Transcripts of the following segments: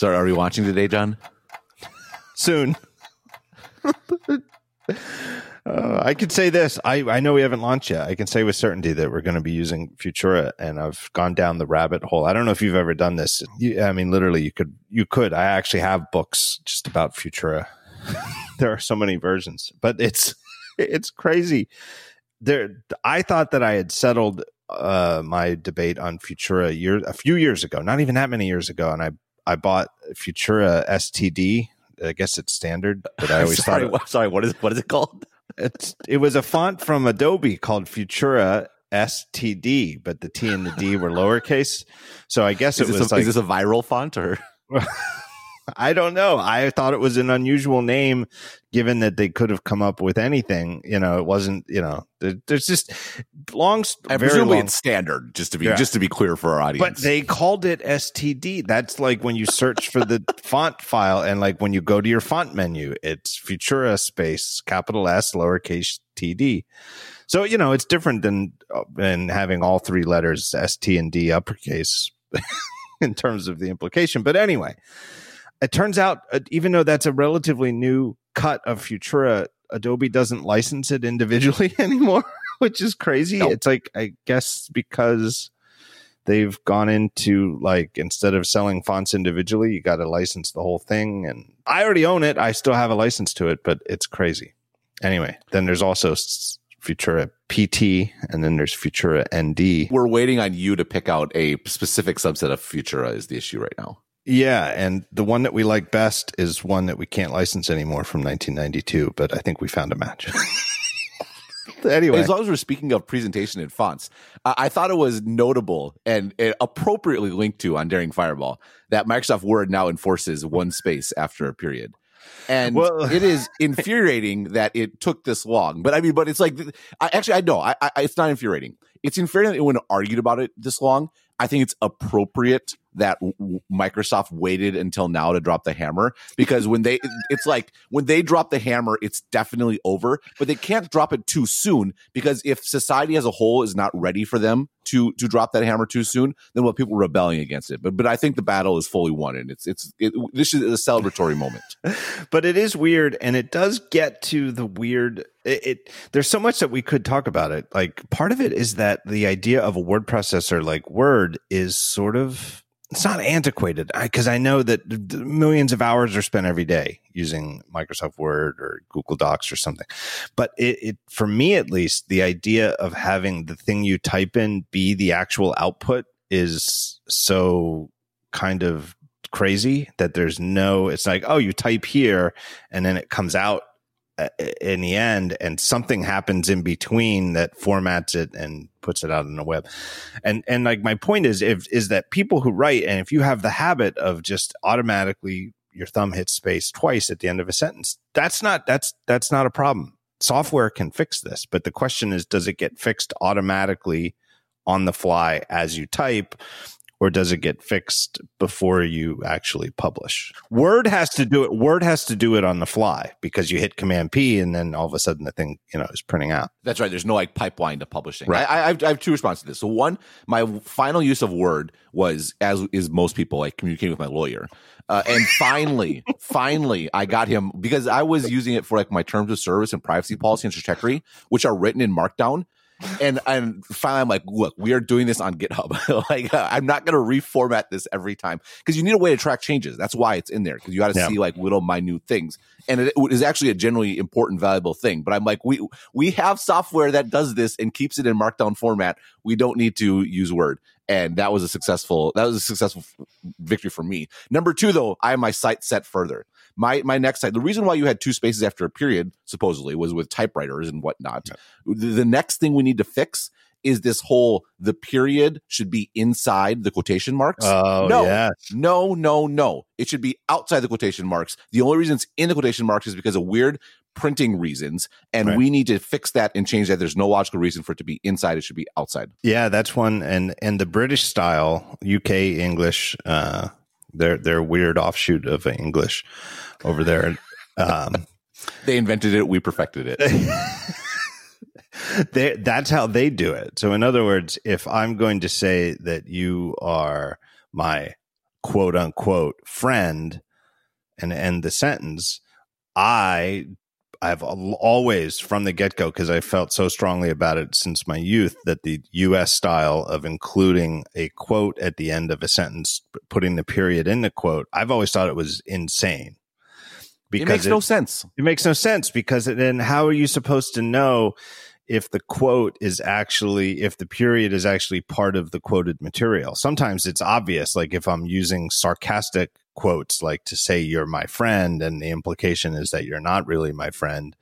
So are we watching today, John? Soon. Uh, I could say this. I, I know we haven't launched yet. I can say with certainty that we're going to be using Futura, and I've gone down the rabbit hole. I don't know if you've ever done this. You, I mean, literally, you could. You could. I actually have books just about Futura. there are so many versions, but it's it's crazy. There, I thought that I had settled uh, my debate on Futura year a few years ago. Not even that many years ago, and I I bought Futura STD. I guess it's standard, but I always sorry, thought. It, sorry, what is what is it called? it's it was a font from Adobe called Futura STD, but the T and the D were lowercase. So I guess is it was a, like is this a viral font or I don't know. I thought it was an unusual name, given that they could have come up with anything. You know, it wasn't. You know, there, there's just long. I long, it's standard. Just to be Yeah. just to be clear for our audience. but they called it STD. That's like when you search for the font file, and like when you go to your font menu, it's Futura space capital S lowercase TD. So you know, it's different than uh, than having all three letters S T and D uppercase in terms of the implication. But anyway, it turns out uh, even though that's a relatively new cut of Futura, Adobe doesn't license it individually anymore, which is crazy. Nope. It's like I guess because they've gone into like instead of selling fonts individually, you got to license the whole thing. And I already own it. I still have a license to it, but it's crazy. Anyway, then there's also Futura PT, and then there's Futura ND. we're waiting on you to pick out a specific subset of Futura is the issue right now. Yeah, and the one that we like best is one that we can't license anymore from 1992, but I think we found a match. anyway, As long as we're speaking of presentation and fonts, uh, I thought it was notable and appropriately linked to on Daring Fireball that Microsoft Word now enforces one space after a period. And Well- it is infuriating that it took this long. But I mean, but it's like, I actually, I know, I, I, it's not infuriating. It's infuriating that anyone argued about it this long. I think it's appropriate that Microsoft waited until now to drop the hammer because when they, it's like when they drop the hammer, it's definitely over, but they can't drop it too soon because if society as a whole is not ready for them to, to drop that hammer too soon, then what people rebelling against it. But, but I think the battle is fully won and it's, it's, it, this is a celebratory moment. but it is weird and it does get to the weird it, it there's so much that we could talk about it like part of it is that the idea of a word processor like word is sort of it's not antiquated. Because I, know that th- th- millions of hours are spent every day using microsoft word or google docs or something. But it, it for me at least the idea of having the thing you type in be the actual output is so kind of crazy that there's no it's like oh you type here and then it comes out Uh, in the end and something happens in between that formats it and puts it out on the web. And and like my point is if is that people who write and if you have the habit of just automatically your thumb hits space twice at the end of a sentence that's not that's that's not a problem. Software can fix this but the question is does it get fixed automatically on the fly as you type or does it get fixed before you actually publish? Word has to do it. Word has to do it on the fly because you hit Command P and then all of a sudden the thing you know is printing out. That's right. There's no like pipeline to publishing. Right. I, I, have, I have two responses to this. So one, my final use of Word was, as is most people, like communicating with my lawyer. Uh, and finally, finally, I got him because I was using it for like my terms of service and privacy policy and Stratechery, which are written in Markdown. And and finally, I'm like, look, we are doing this on GitHub. like, uh, I'm not going to reformat this every time because you need a way to track changes. That's why it's in there because you got to Yeah. see like little minute things, and it is actually a generally important, valuable thing. But I'm like, we we have software that does this and keeps it in Markdown format. We don't need to use Word, and that was a successful that was a successful victory for me. Number two, though, I have my site set further. My my next site. The reason why you had two spaces after a period supposedly was with typewriters and whatnot. The, the next thing we need to fix is this whole the period should be inside the quotation marks. Oh No. yeah, No, no, no. It should be outside the quotation marks. The only reason it's in the quotation marks is because of weird printing reasons. And Right. we need to fix that and change that. There's no logical reason for it to be inside. It should be outside. yeah. That's one. And and the British style, UK English, uh, their their weird offshoot of English over there. Um, They invented it. We perfected it. they, that's how they do it. So, in other words, if I'm going to say that you are my quote unquote friend and end the sentence, I I've always from the get go because I felt so strongly about it since my youth that the U.S. style of including a quote at the end of a sentence, putting the period in the quote, I've always thought it was insane. Because it makes it, no sense. It makes no sense because then how are you supposed to know if the quote is actually if the period is actually part of the quoted material? Sometimes it's obvious, like if I'm using sarcastic quotes like to say you're my friend and the implication is that you're not really my friend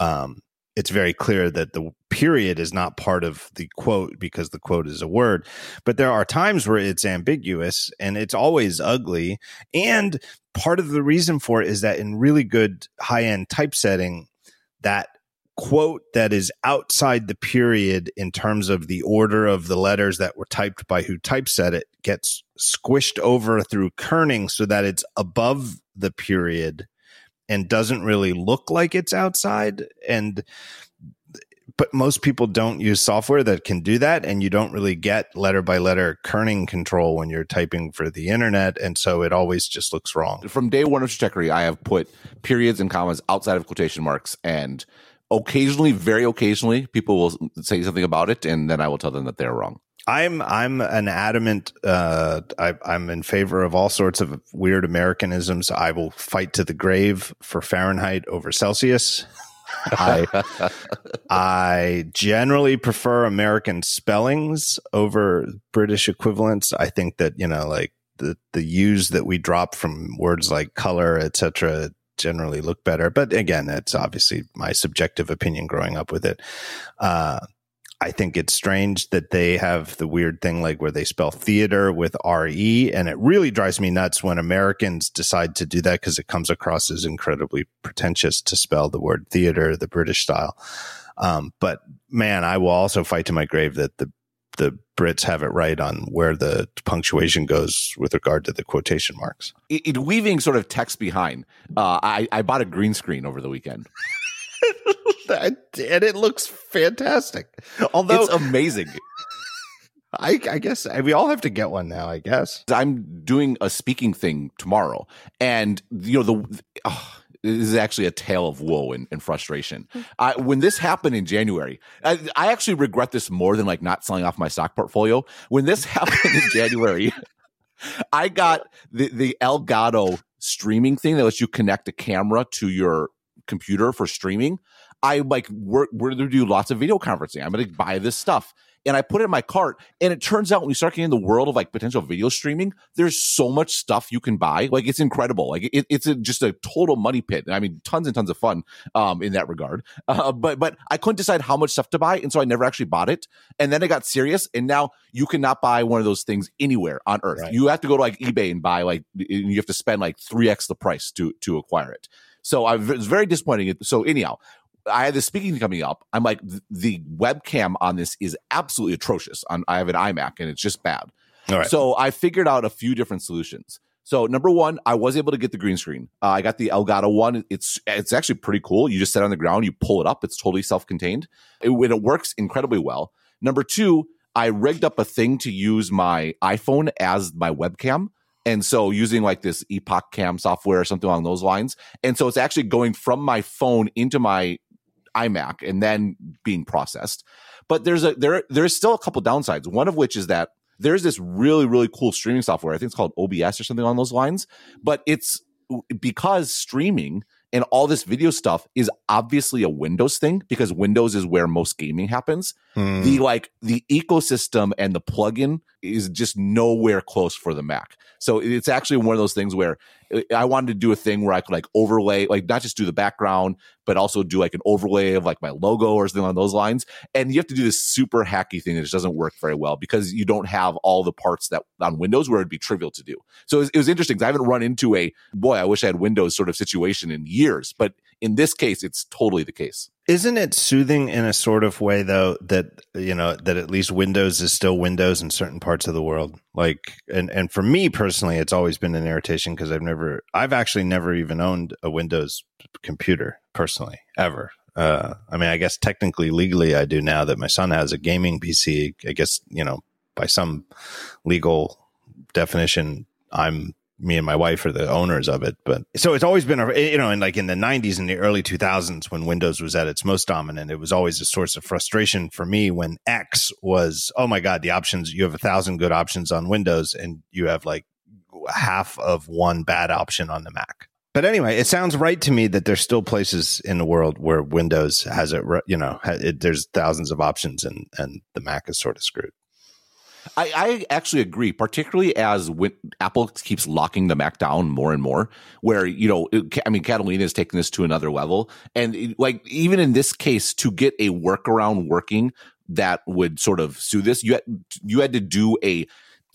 um, it's very clear that the period is not part of the quote because the quote is a word. But there are times where it's ambiguous and it's always ugly and part of the reason for it is that in really good high end typesetting that quote that is outside the period in terms of the order of the letters that were typed by who typeset it gets squished over through kerning so that it's above the period and doesn't really look like it's outside. And but most people don't use software that can do that and you don't really get letter by letter kerning control when you're typing for the internet and so it always just looks wrong. From day one of Stratechery, i have put periods and commas outside of quotation marks and occasionally, very occasionally, people will say something about it, and then I will tell them that they're wrong. I'm I'm an adamant. Uh, I, I'm in favor of all sorts of weird Americanisms. I will fight to the grave for Fahrenheit over Celsius. I I generally prefer American spellings over British equivalents. I think that you know, like the the U's that we drop from words like color, etc generally look better. But again, that's obviously my subjective opinion growing up with it. Uh, I think it's strange that they have the weird thing like where they spell theater with RE. And it really drives me nuts when Americans decide to do that because it comes across as incredibly pretentious to spell the word theater the British style. Um, but man, I will also fight to my grave that the the Brits have it right on where the punctuation goes with regard to the quotation marks. It, it weaving sort of text behind. Uh, I, I bought a green screen over the weekend. and it looks fantastic. Although it's amazing. I, I, guess we all have to get one now. I guess I'm doing a speaking thing tomorrow, and you know the. Oh, this is actually a tale of woe and, and frustration. I, when this happened in January, I, I, actually regret this more than like not selling off my stock portfolio. When this happened in January, I got the, the Elgato streaming thing that lets you connect a camera to your computer for streaming. I like we're, we're going to do lots of video conferencing. I'm going to buy this stuff and I put it in my cart. And it turns out when you start getting in the world of like potential video streaming, there's so much stuff you can buy. Like it's incredible. Like it, it's a, just a total money pit. I mean, tons and tons of fun um, in that regard. Uh, but but I couldn't decide how much stuff to buy, and so I never actually bought it. And then I got serious, and now you cannot buy one of those things anywhere on Earth. Right. You have to go to like eBay and buy like you have to spend like three x the price to to acquire it. So I was very disappointing. So anyhow, I had this speaking coming up. I'm like, the webcam on this is absolutely atrocious. On I have an iMac and it's just bad. So I figured out a few different solutions. So number one, I was able to get the green screen. Uh, I got the Elgato one. It's it's actually pretty cool. You just sit on the ground, you pull it up. It's totally self contained. It, it works incredibly well. Number two, I rigged up a thing to use my iPhone as my webcam. And so using like this EpocCam software or something along those lines. And so it's actually going from my phone into my iMac and then being processed. But there's a there there's still a couple downsides. One of which is that there's this really really cool streaming software. I think it's called OBS or something on those lines. But it's because streaming and all this video stuff is obviously a Windows thing because Windows is where most gaming happens. Hmm. The like the ecosystem and the plugin is just nowhere close for the Mac. So it's actually one of those things where I wanted to do a thing where I could like overlay, like not just do the background, but also do like an overlay of like my logo or something on those lines. And you have to do this super hacky thing that just doesn't work very well because you don't have all the parts that on Windows where it'd be trivial to do. So it was, it was interesting because I haven't run into a boy, I wish I had Windows sort of situation in years, but in this case, it's totally the case. Isn't it soothing in a sort of way though that you know that at least Windows is still Windows in certain parts of the world? Like and and for me personally it's always been an irritation because I've never I've actually never even owned a Windows computer personally ever. Uh, I mean, I guess technically legally I do now that my son has a gaming PC. I guess, you know, by some legal definition I'm me and my wife are the owners of it. But so it's always been, a, eh, you know, in like in the 90s and the early 2000s when Windows was at its most dominant, it was always a source of frustration for me when X was, oh my God, the options, you have a thousand good options on Windows and you have like half of one bad option on the Mac. But anyway, it sounds right to me that there's still places in the world where Windows has it, you know, it, there's thousands of options and, and the Mac is sort of screwed. I, I, actually agree, particularly as when Apple keeps locking the Mac down more and more. Where you know, I mean, Catalina is taking this to another level, and like even in this case, to get a workaround working that would sort of sue this, you had, you had to do a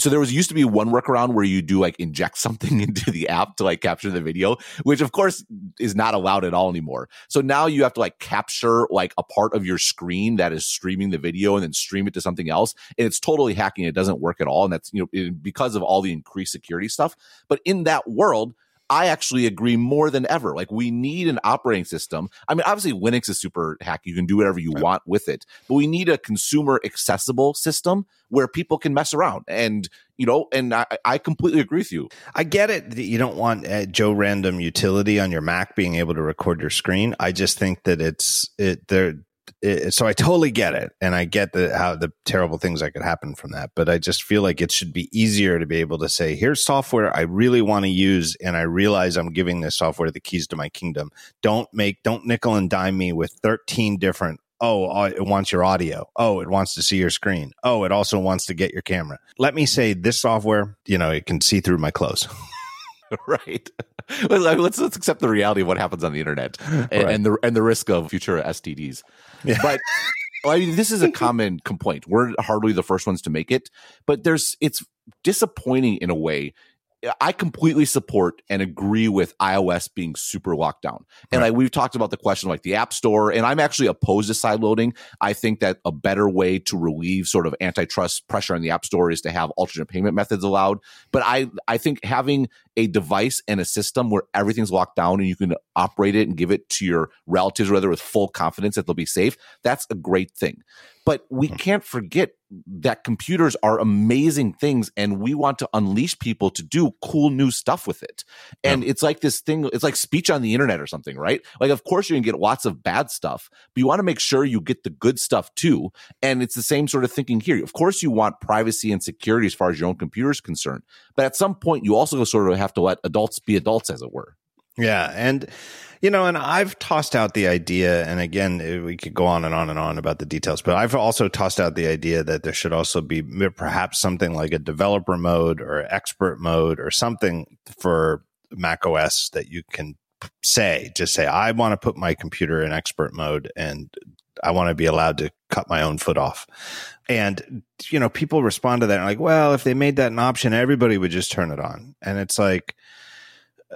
so there was used to be one workaround where you do like inject something into the app to like capture the video, which of course is not allowed at all anymore. So now you have to like capture like a part of your screen that is streaming the video and then stream it to something else. And it's totally hacking. It doesn't work at all. And that's, you know, because of all the increased security stuff. But in that world, I actually agree more than ever. Like we need an operating system. I mean, obviously Linux is super hack. You can do whatever you right. want with it, but we need a consumer accessible system where people can mess around. And, you know, and I, I completely agree with you. I get it. You don't want uh, Joe random utility on your Mac being able to record your screen. I just think that it's, it, there, it, so I totally get it, and I get the how the terrible things that could happen from that. But I just feel like it should be easier to be able to say, "Here's software I really want to use, and I realize I'm giving this software the keys to my kingdom. Don't make don't nickel and dime me with 13 different." Oh, it wants your audio. Oh, it wants to see your screen. Oh, it also wants to get your camera. Let me say this software, you know, it can see through my clothes. right. let's let's accept the reality of what happens on the internet and, right. and the and the risk of future STDs. Yeah. But I mean, this is a common complaint. We're hardly the first ones to make it, but there's it's disappointing in a way I completely support and agree with iOS being super locked down. And right. like we've talked about the question like the App Store, and I'm actually opposed to side loading. I think that a better way to relieve sort of antitrust pressure on the App Store is to have alternate payment methods allowed. But I I think having a device and a system where everything's locked down and you can operate it and give it to your relatives, whether with full confidence that they'll be safe, that's a great thing. But we hmm. can't forget that computers are amazing things and we want to unleash people to do cool new stuff with it. And yeah. it's like this thing, it's like speech on the internet or something, right? Like, of course, you can get lots of bad stuff, but you want to make sure you get the good stuff too. And it's the same sort of thinking here. Of course, you want privacy and security as far as your own computer is concerned. But at some point, you also sort of have to let adults be adults, as it were. Yeah. And, you know, and I've tossed out the idea, and again, we could go on and on and on about the details, but I've also tossed out the idea that there should also be perhaps something like a developer mode or expert mode or something for Mac OS that you can say, just say, I want to put my computer in expert mode and I want to be allowed to cut my own foot off. And, you know, people respond to that like, well, if they made that an option, everybody would just turn it on. And it's like,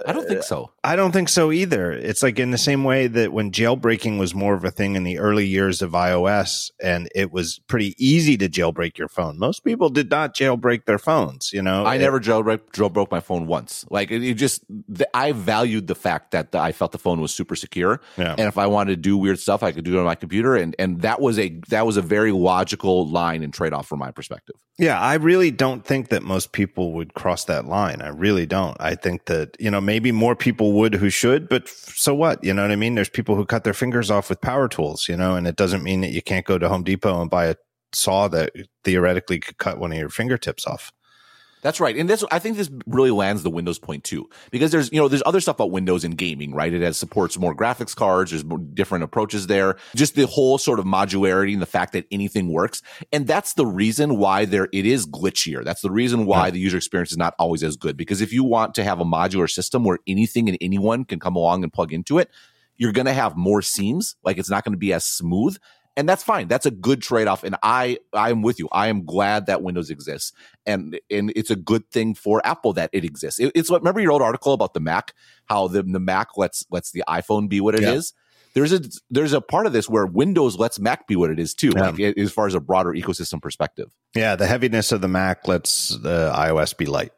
I don't think so. I don't think so either. It's like in the same way that when jailbreaking was more of a thing in the early years of iOS and it was pretty easy to jailbreak your phone. Most people did not jailbreak their phones, you know. I it, never jailbreak jailbroke my phone once. Like it, it just the, I valued the fact that the, I felt the phone was super secure yeah. and if I wanted to do weird stuff I could do it on my computer and and that was a that was a very logical line and trade-off from my perspective. Yeah, I really don't think that most people would cross that line. I really don't. I think that, you know, maybe more people would who should, but so what? You know what I mean? There's people who cut their fingers off with power tools, you know, and it doesn't mean that you can't go to Home Depot and buy a saw that theoretically could cut one of your fingertips off. That's right. And this, I think this really lands the Windows point too, because there's, you know, there's other stuff about Windows in gaming, right? It has supports more graphics cards. There's more different approaches there. Just the whole sort of modularity and the fact that anything works. And that's the reason why there, it is glitchier. That's the reason why yeah. the user experience is not always as good. Because if you want to have a modular system where anything and anyone can come along and plug into it, you're going to have more seams. Like it's not going to be as smooth and that's fine. That's a good trade off. And I, I am with you. I am glad that Windows exists, and and it's a good thing for Apple that it exists. It, it's what remember your old article about the Mac, how the the Mac lets lets the iPhone be what it yeah. is. There's a there's a part of this where Windows lets Mac be what it is too, yeah. like as far as a broader ecosystem perspective. Yeah, the heaviness of the Mac lets the iOS be light.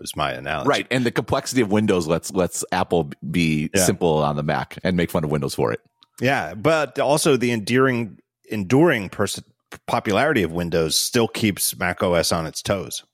Was my analogy right? And the complexity of Windows lets lets Apple be yeah. simple on the Mac and make fun of Windows for it. Yeah, but also the endearing enduring pers- popularity of Windows still keeps Mac OS on its toes.